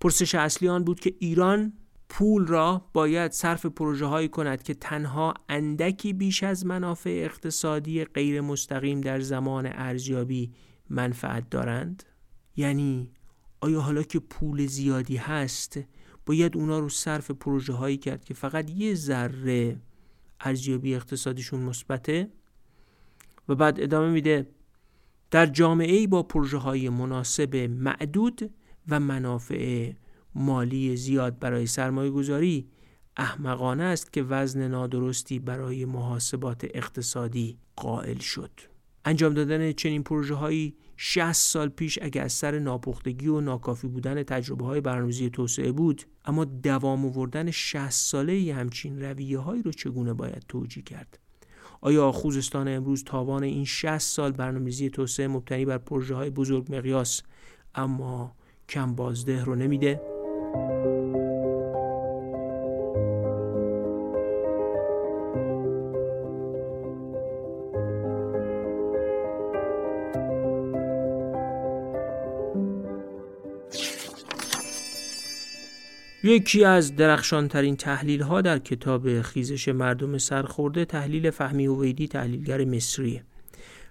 پرسش اصلی آن بود که ایران پول را باید صرف پروژه هایی کند که تنها اندکی بیش از منافع اقتصادی غیر مستقیم در زمان ارزیابی منفعت دارند یعنی آیا حالا که پول زیادی هست باید اونا رو صرف پروژه هایی کرد که فقط یه ذره ارزیابی اقتصادیشون مثبته و بعد ادامه میده در جامعه با پروژه های مناسب معدود و منافع مالی زیاد برای سرمایه گذاری احمقانه است که وزن نادرستی برای محاسبات اقتصادی قائل شد. انجام دادن چنین پروژه هایی 60 سال پیش اگر از سر ناپختگی و ناکافی بودن تجربه های برنامه‌ریزی توسعه بود اما دوام آوردن 60 ساله همچین رویه هایی رو چگونه باید توجیه کرد آیا خوزستان امروز تاوان این 60 سال برنامه‌ریزی توسعه مبتنی بر پروژه های بزرگ مقیاس اما کم بازده رو نمیده؟ یکی از درخشانترین تحلیل ها در کتاب خیزش مردم سرخورده تحلیل فهمی هویدی تحلیلگر مصریه.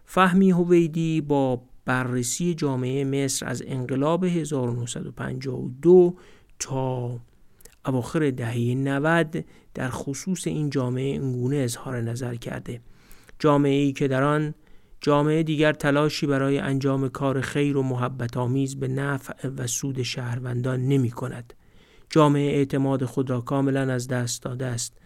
فهمی هویدی با بررسی جامعه مصر از انقلاب 1952 تا اواخر دهه 90 در خصوص این جامعه اینگونه اظهار نظر کرده. جامعه ای که در آن جامعه دیگر تلاشی برای انجام کار خیر و محبت آمیز به نفع و سود شهروندان نمی کند جامعه اعتماد خود را کاملا از دست داده است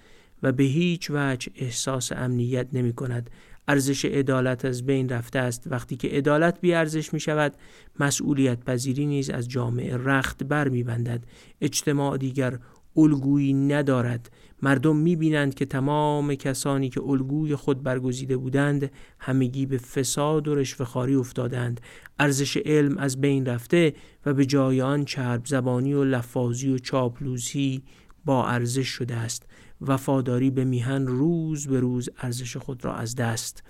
و به هیچ وجه احساس امنیت نمی کند. ارزش عدالت از بین رفته است. وقتی که عدالت بی ارزش می شود مسئولیت پذیری نیز از جامعه رخت بر می بندد. اجتماع دیگر الگویی ندارد. مردم می بینند که تمام کسانی که الگوی خود برگزیده بودند همگی به فساد و رشوهخواری افتادند ارزش علم از بین رفته و به جای آن چرب زبانی و لفاظی و چاپلوزی با ارزش شده است وفاداری به میهن روز به روز ارزش خود را از دست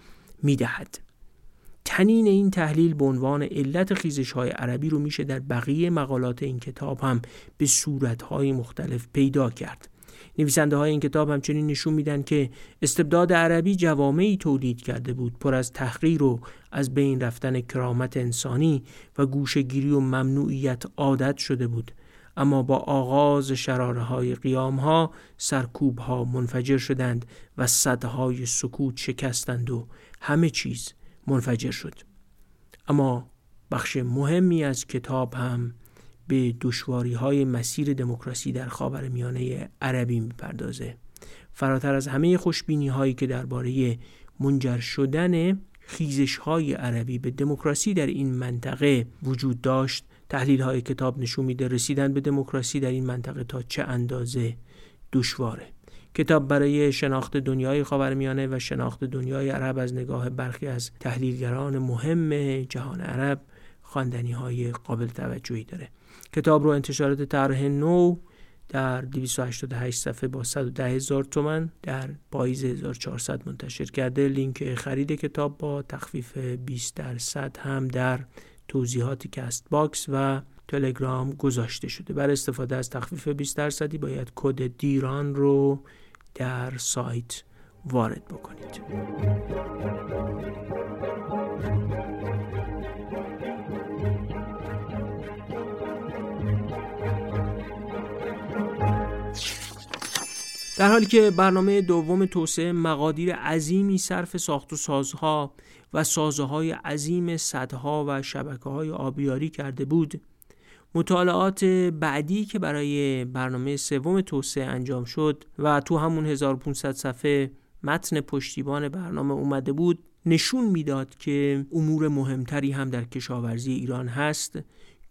می دهد. تنین این تحلیل به عنوان علت خیزش های عربی رو میشه در بقیه مقالات این کتاب هم به صورت های مختلف پیدا کرد. نویسنده های این کتاب همچنین نشون میدن که استبداد عربی جوامعی تولید کرده بود پر از تحقیر و از بین رفتن کرامت انسانی و گوشگیری و ممنوعیت عادت شده بود. اما با آغاز شراره های قیام ها سرکوب ها منفجر شدند و صدهای سکوت شکستند و همه چیز منفجر شد. اما بخش مهمی از کتاب هم به دشواری های مسیر دموکراسی در خاور میانه عربی می‌پردازه. فراتر از همه خوشبینی هایی که درباره منجر شدن خیزش های عربی به دموکراسی در این منطقه وجود داشت تحلیل های کتاب نشون میده رسیدن به دموکراسی در این منطقه تا چه اندازه دشواره. کتاب برای شناخت دنیای خاورمیانه و شناخت دنیای عرب از نگاه برخی از تحلیلگران مهم جهان عرب خواندنی های قابل توجهی داره. کتاب رو انتشارات طرح نو در 288 صفحه با 110 هزار تومن در پاییز 1400 منتشر کرده. لینک خرید کتاب با تخفیف 20 درصد هم در توضیحات Castbox و تلگرام گذاشته شده. برای استفاده از تخفیف 20 درصدی باید کد دیران رو در سایت وارد بکنید. در حالی که برنامه دوم توسعه مقادیر عظیمی صرف ساخت و سازها و سازه های عظیم صدها و شبکه های آبیاری کرده بود مطالعات بعدی که برای برنامه سوم توسعه انجام شد و تو همون 1500 صفحه متن پشتیبان برنامه اومده بود نشون می‌داد که امور مهمتری هم در کشاورزی ایران هست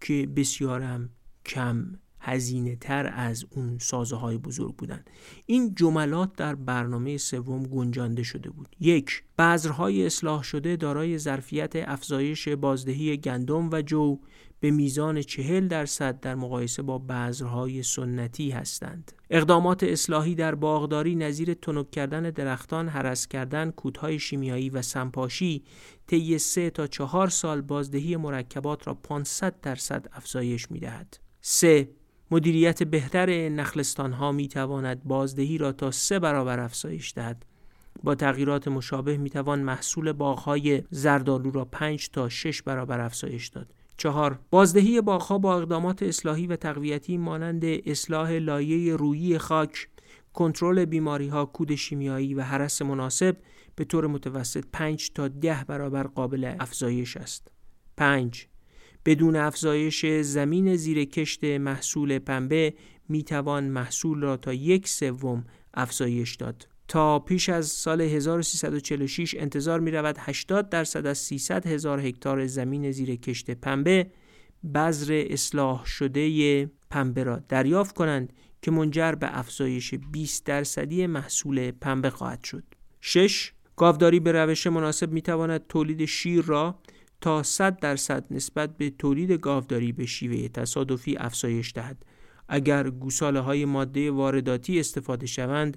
که بسیارم کم. هزینه تر از اون سازه های بزرگ بودن این جملات در برنامه سوم گنجانده شده بود یک بذرهای اصلاح شده دارای ظرفیت افزایش بازدهی گندم و جو به میزان چهل درصد در مقایسه با بذرهای سنتی هستند. اقدامات اصلاحی در باغداری نظیر تنک کردن درختان، هرس کردن، کودهای شیمیایی و سمپاشی طی سه تا چهار سال بازدهی مرکبات را 500 درصد افزایش می. 3. مدیریت بهتر نخلستان ها می تواند بازدهی را تا سه برابر افزایش دهد. با تغییرات مشابه می توان محصول باغهای زردالو را 5 تا 6 برابر افزایش داد. چهار بازدهی باغها با اقدامات اصلاحی و تقویتی مانند اصلاح لایه رویی خاک کنترل بیماری ها کود شیمیایی و حرس مناسب به طور متوسط 5 تا 10 برابر قابل افزایش است 5 بدون افزایش زمین زیر کشت محصول پنبه می توان محصول را تا یک سوم افزایش داد تا پیش از سال 1346 انتظار می رود 80 درصد از 300 هزار هکتار زمین زیر کشت پنبه بذر اصلاح شده پنبه را دریافت کنند که منجر به افزایش 20 درصدی محصول پنبه خواهد شد. 6. گاوداری به روش مناسب می تواند تولید شیر را تا 100 درصد نسبت به تولید گاوداری به شیوه تصادفی افزایش دهد. اگر گوساله های ماده وارداتی استفاده شوند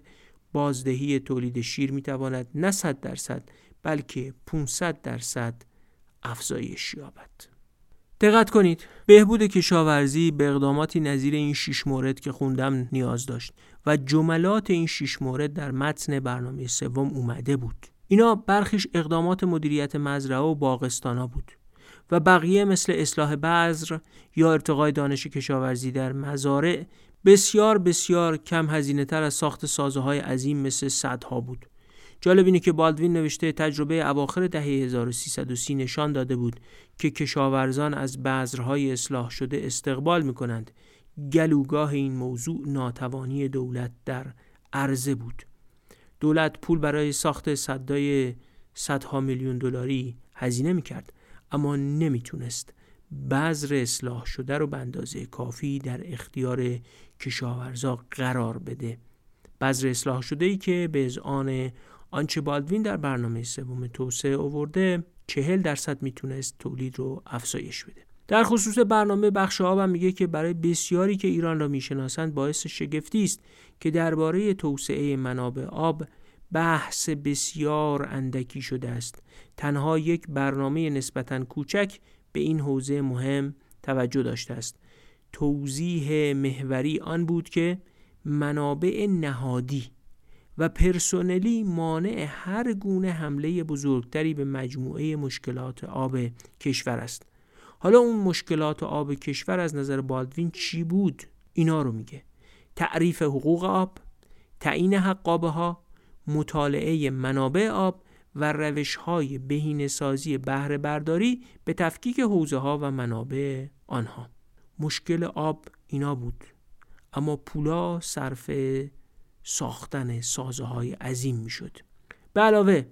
بازدهی تولید شیر می تواند نه 100 درصد بلکه 500 درصد افزایش یابد. دقت کنید بهبود کشاورزی به اقداماتی نظیر این شش مورد که خوندم نیاز داشت و جملات این شش مورد در متن برنامه سوم اومده بود اینا برخیش اقدامات مدیریت مزرعه و باغستانا بود و بقیه مثل اصلاح بذر یا ارتقای دانش کشاورزی در مزارع بسیار بسیار کم هزینه تر از ساخت سازه های عظیم مثل صدها بود. جالب اینه که بالدوین نوشته تجربه اواخر دهه 1330 نشان داده بود که کشاورزان از بذرهای اصلاح شده استقبال می کنند. گلوگاه این موضوع ناتوانی دولت در عرضه بود. دولت پول برای ساخت صدای صدها میلیون دلاری هزینه می کرد اما نمی‌تونست بذر اصلاح شده رو به اندازه کافی در اختیار کشاورزا قرار بده. بذر اصلاح شده ای که به آن آنچه بالدوین در برنامه سوم توسعه آورده چهل درصد می‌تونست تولید رو افزایش بده. در خصوص برنامه بخش آب میگه که برای بسیاری که ایران را می‌شناسند باعث شگفتی است که درباره توسعه منابع آب بحث بسیار اندکی شده است. تنها یک برنامه نسبتا کوچک به این حوزه مهم توجه داشته است. توضیح محوری آن بود که منابع نهادی و پرسونلی مانع هر گونه حمله بزرگتری به مجموعه مشکلات آب کشور است. حالا اون مشکلات آب کشور از نظر بالدوین چی بود؟ اینا رو میگه. تعریف حقوق آب تعیین حقابه ها مطالعه منابع آب و روش های بهین بهره برداری به تفکیک حوزه ها و منابع آنها. مشکل آب اینا بود اما پولا صرف ساختن سازه های عظیم می شد به علاوه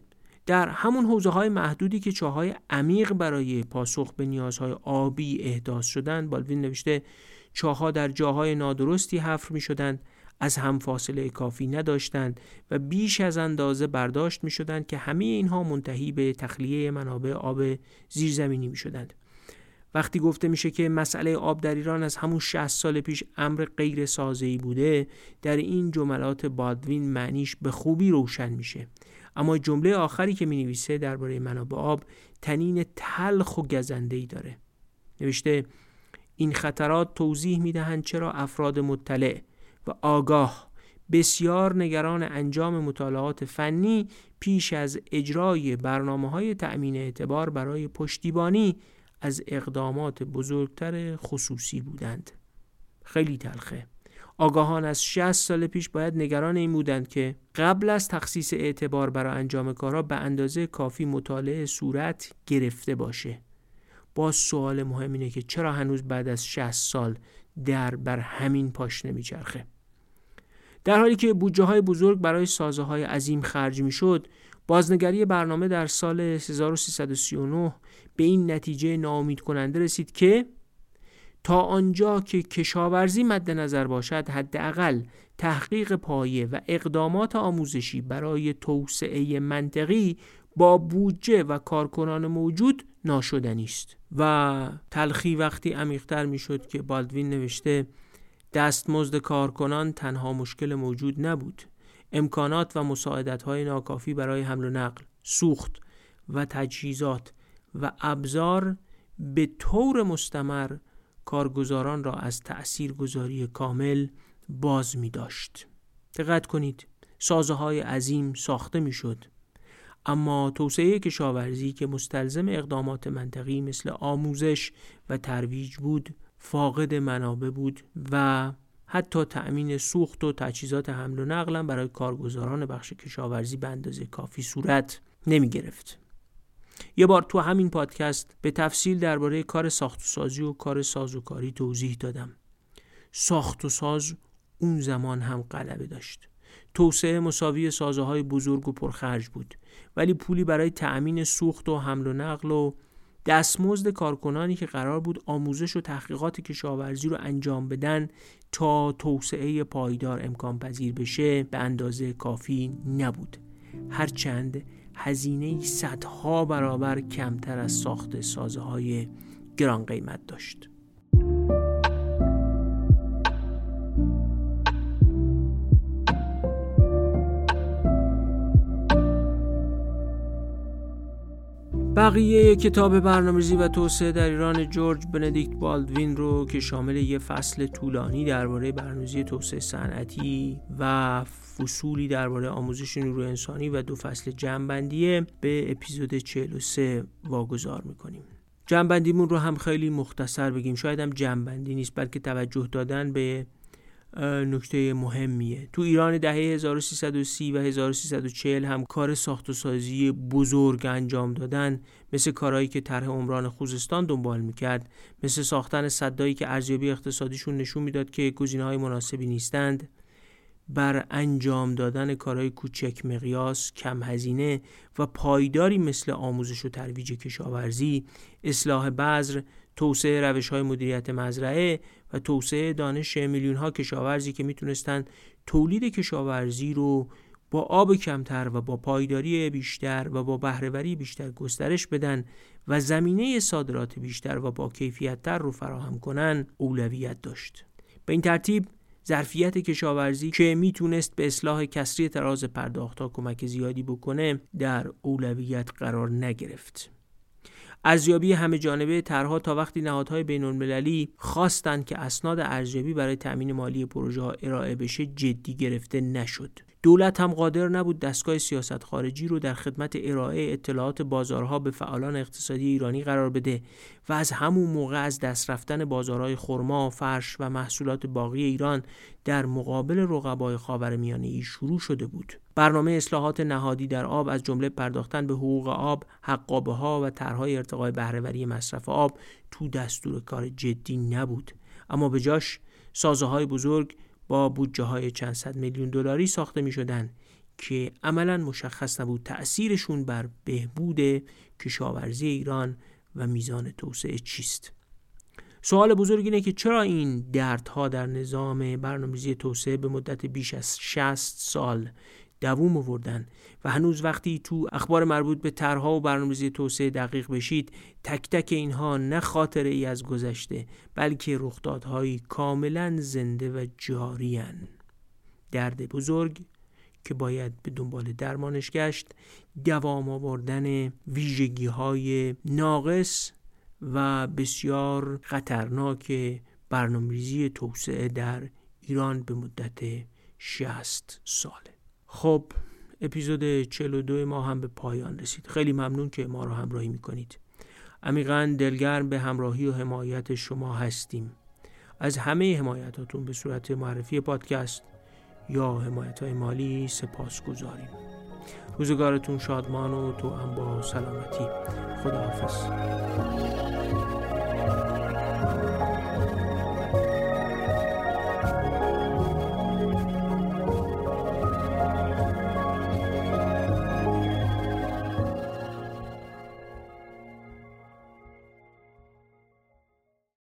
در همون حوزه های محدودی که چاهای عمیق برای پاسخ به نیازهای آبی احداث شدند بالوین نوشته چاها در جاهای نادرستی حفر می شدند از هم فاصله کافی نداشتند و بیش از اندازه برداشت می شدند که همه اینها منتهی به تخلیه منابع آب زیرزمینی می شدند. وقتی گفته میشه که مسئله آب در ایران از همون 60 سال پیش امر غیر سازه‌ای بوده در این جملات بادوین معنیش به خوبی روشن میشه اما جمله آخری که می نویسه درباره منابع آب تنین تلخ و گزنده داره نوشته این خطرات توضیح می‌دهند چرا افراد مطلع و آگاه بسیار نگران انجام مطالعات فنی پیش از اجرای برنامه های تأمین اعتبار برای پشتیبانی از اقدامات بزرگتر خصوصی بودند. خیلی تلخه. آگاهان از 60 سال پیش باید نگران این بودند که قبل از تخصیص اعتبار برای انجام کارها به اندازه کافی مطالعه صورت گرفته باشه. باز سوال مهم اینه که چرا هنوز بعد از 60 سال در بر همین پاش نمیچرخه. در حالی که بودجه های بزرگ برای سازه های عظیم خرج می شد بازنگری برنامه در سال 1339 به این نتیجه ناامید کننده رسید که تا آنجا که کشاورزی مد نظر باشد حداقل تحقیق پایه و اقدامات آموزشی برای توسعه منطقی با بودجه و کارکنان موجود ناشدنی است. و تلخی وقتی عمیقتر می‌شد که بالدوین نوشته دستمزد کارکنان تنها مشکل موجود نبود. امکانات و مساعدت های ناکافی برای حمل و نقل سوخت و تجهیزات و ابزار به طور مستمر کارگزاران را از تأثیر گذاری کامل باز می داشت. دقت کنید سازه های عظیم ساخته می اما توسعه کشاورزی که مستلزم اقدامات منطقی مثل آموزش و ترویج بود فاقد منابع بود و حتی تأمین سوخت و تجهیزات حمل و نقل برای کارگزاران بخش کشاورزی به اندازه کافی صورت نمی گرفت. یه بار تو همین پادکست به تفصیل درباره کار ساخت و سازی و کار سازوکاری توضیح دادم. ساخت و ساز اون زمان هم غلبه داشت. توسعه مساوی سازه های بزرگ و پرخرج بود ولی پولی برای تأمین سوخت و حمل و نقل و دستمزد کارکنانی که قرار بود آموزش و تحقیقات کشاورزی رو انجام بدن تا توسعه پایدار امکان پذیر بشه به اندازه کافی نبود. هرچند هزینه صدها برابر کمتر از ساخت سازه های گران قیمت داشت. بقیه کتاب برنامه‌ریزی و توسعه در ایران جورج بندیکت بالدوین رو که شامل یه فصل طولانی درباره برنامه‌ریزی توسعه صنعتی و فصولی درباره آموزش نیروی انسانی و دو فصل جنبندیه به اپیزود 43 واگذار می‌کنیم. جنبندیمون رو هم خیلی مختصر بگیم. شاید هم جنبندی نیست بلکه توجه دادن به نکته مهمیه. تو ایران دهه 1330 و 1340 هم کار ساخت و سازی بزرگ انجام دادن مثل کارهایی که طرح عمران خوزستان دنبال می‌کرد مثل ساختن صدایی که ارزیابی اقتصادیشون نشون می‌داد که گزینه های مناسبی نیستند بر انجام دادن کارهای کوچک مقیاس، کم هزینه و پایداری مثل آموزش و ترویج کشاورزی، اصلاح بذر، توسعه روش های مدیریت مزرعه و توسعه دانش میلیون ها کشاورزی که می‌تونستن تولید کشاورزی رو با آب کمتر و با پایداری بیشتر و با بهرهوری بیشتر گسترش بدن و زمینه صادرات بیشتر و با کیفیتتر رو فراهم کنن اولویت داشت. به این ترتیب ظرفیت کشاورزی که می‌تونست به اصلاح کسری تراز پرداختها کمک زیادی بکنه در اولویت قرار نگرفت. ارزیابی همه جانبه طرحها تا وقتی نهادهای بین المللی خواستند که اسناد ارزیابی برای تامین مالی پروژه ها ارائه بشه جدی گرفته نشد. دولت هم قادر نبود دستگاه سیاست خارجی رو در خدمت ارائه اطلاعات بازارها به فعالان اقتصادی ایرانی قرار بده و از همون موقع از دست رفتن بازارهای خرما، فرش و محصولات باقی ایران در مقابل رقبای خاورمیانه ای شروع شده بود. برنامه اصلاحات نهادی در آب از جمله پرداختن به حقوق آب، حقابه ها و طرحهای ارتقای بهرهوری مصرف آب تو دستور کار جدی نبود. اما به جاش سازه های بزرگ با بودجه های چند صد میلیون دلاری ساخته می شدن که عملا مشخص نبود تأثیرشون بر بهبود کشاورزی ایران و میزان توسعه چیست. سوال بزرگ اینه که چرا این دردها در نظام برنامه‌ریزی توسعه به مدت بیش از 60 سال دووم آوردن و هنوز وقتی تو اخبار مربوط به طرحها و برنامه‌ریزی توسعه دقیق بشید تک تک اینها نه خاطره ای از گذشته بلکه رخدادهایی کاملا زنده و جاری درد بزرگ که باید به دنبال درمانش گشت دوام آوردن ویژگی های ناقص و بسیار خطرناک برنامه‌ریزی توسعه در ایران به مدت 60 ساله. خب اپیزود 42 ما هم به پایان رسید. خیلی ممنون که ما رو همراهی می‌کنید. عمیقا دلگرم به همراهی و حمایت شما هستیم. از همه حمایتاتون به صورت معرفی پادکست یا حمایت های مالی سپاس گذاریم روزگارتون شادمان و تو هم با سلامتی. خداحافظ.